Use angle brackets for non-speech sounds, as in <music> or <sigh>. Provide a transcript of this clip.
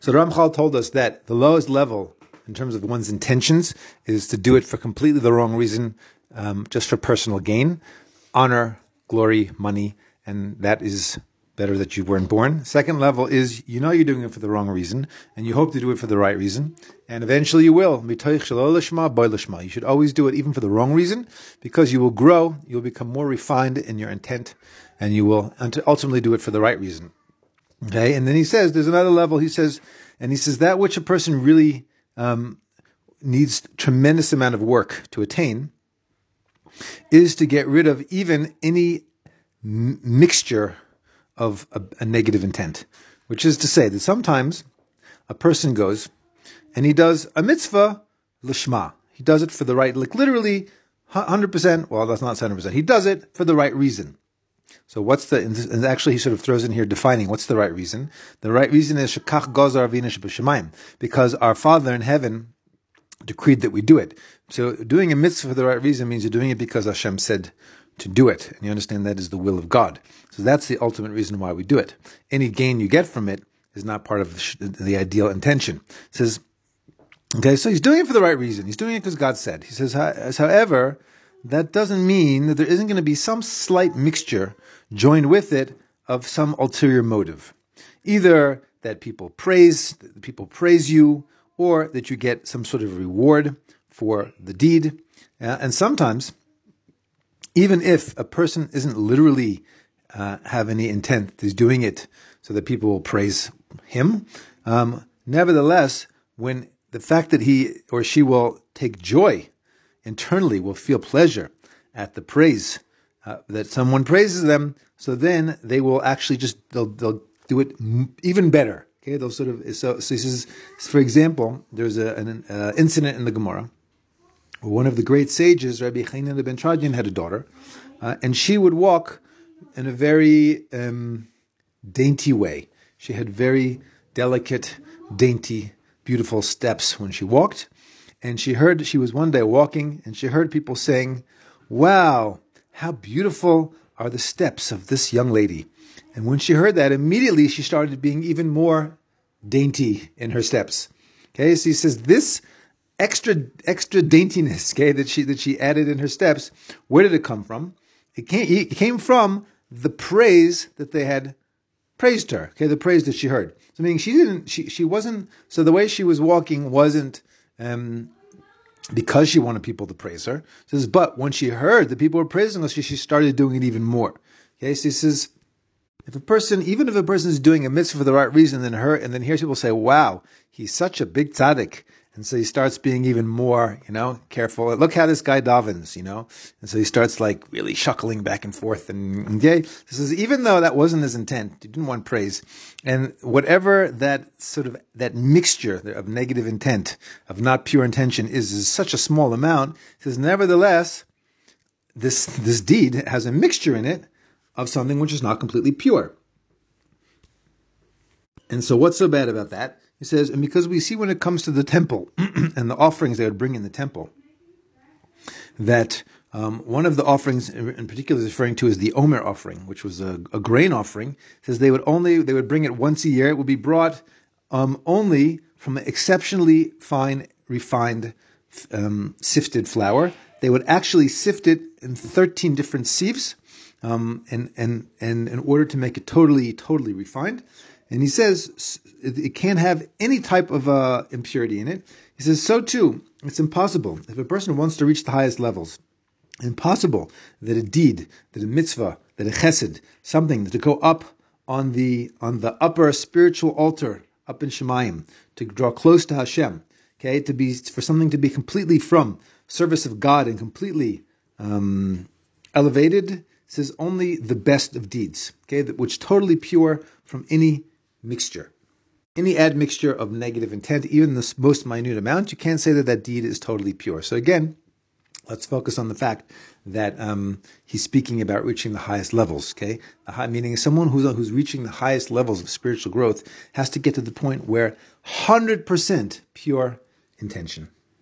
So Ramchal told us that the lowest level in terms of one's intentions is to do it for completely the wrong reason, um, just for personal gain, honor, glory, money, and that is better that you weren't born. Second level is you know you're doing it for the wrong reason, and you hope to do it for the right reason, and eventually you will. You should always do it even for the wrong reason, because you will grow, you'll become more refined in your intent, and you will ultimately do it for the right reason. Okay, and then he says there's another level. He says, and he says that which a person really um, needs tremendous amount of work to attain is to get rid of even any m- mixture of a, a negative intent, which is to say that sometimes a person goes and he does a mitzvah lishma. He does it for the right, like literally 100%. Well, that's not 100%. He does it for the right reason. So what's the, and actually he sort of throws in here defining what's the right reason. The right reason is shekach gozar avinu because our Father in heaven decreed that we do it. So doing a mitzvah for the right reason means you're doing it because Hashem said to do it. And you understand that is the will of God. So that's the ultimate reason why we do it. Any gain you get from it is not part of the, the ideal intention. It says, okay, so he's doing it for the right reason. He's doing it because God said. He says, however, that doesn't mean that there isn't going to be some slight mixture joined with it of some ulterior motive. Either that people praise, that people praise you, or that you get some sort of reward for the deed. Uh, and sometimes, even if a person isn't literally uh, have any intent, he's doing it so that people will praise him. Um, nevertheless, when the fact that he or she will take joy internally, will feel pleasure at the praise uh, that someone praises them, so then they will actually just they'll they'll do it even better. Okay, they'll sort of so, so he says, for example, there's a, an uh, incident in the Gemara one of the great sages, Rabbi Chanan ben Tradian, had a daughter, uh, and she would walk in a very um, dainty way. She had very delicate, dainty, beautiful steps when she walked, and she heard she was one day walking, and she heard people saying, "Wow, how beautiful are the steps of this young lady." And when she heard that, immediately she started being even more dainty in her steps. Okay, so he says this extra extra daintiness, okay, that she that she added in her steps. Where did it come from? It came it came from the praise that they had praised her. Okay, the praise that she heard. So meaning she didn't she she wasn't so the way she was walking wasn't um, because she wanted people to praise her. says, but when she heard that people were praising her, she, she started doing it even more. Okay, so says if a person, even if a person is doing a mitzvah for the right reason, then her, and then hears people say, "Wow, he's such a big tzaddik," and so he starts being even more, you know, careful. Look how this guy davens, you know, and so he starts like really shuckling back and forth. And, yeah, this is even though that wasn't his intent, he didn't want praise, and whatever that sort of that mixture of negative intent, of not pure intention, is, is such a small amount. He says, nevertheless, this this deed has a mixture in it of something which is not completely pure. And so, what's so bad about that? He says, and because we see when it comes to the temple <clears throat> and the offerings they would bring in the temple, that um, one of the offerings in particular is referring to is the Omer offering, which was a, a grain offering. says they would only they would bring it once a year. It would be brought um, only from an exceptionally fine, refined, um, sifted flour. They would actually sift it in thirteen different sieves um, and, and, and in order to make it totally, totally refined. And he says it can't have any type of uh, impurity in it. He says, so too, it's impossible. If a person wants to reach the highest levels, impossible that a deed, that a mitzvah, that a chesed, something to go up on the, on the upper spiritual altar up in Shemayim, to draw close to Hashem, okay, to be, for something to be completely from service of God and completely um, elevated, says only the best of deeds, okay, which totally pure from any mixture. Any admixture of negative intent, even the most minute amount, you can't say that that deed is totally pure. So again, let's focus on the fact that um, he's speaking about reaching the highest levels. Okay, high, meaning someone who's who's reaching the highest levels of spiritual growth has to get to the point where hundred percent pure intention.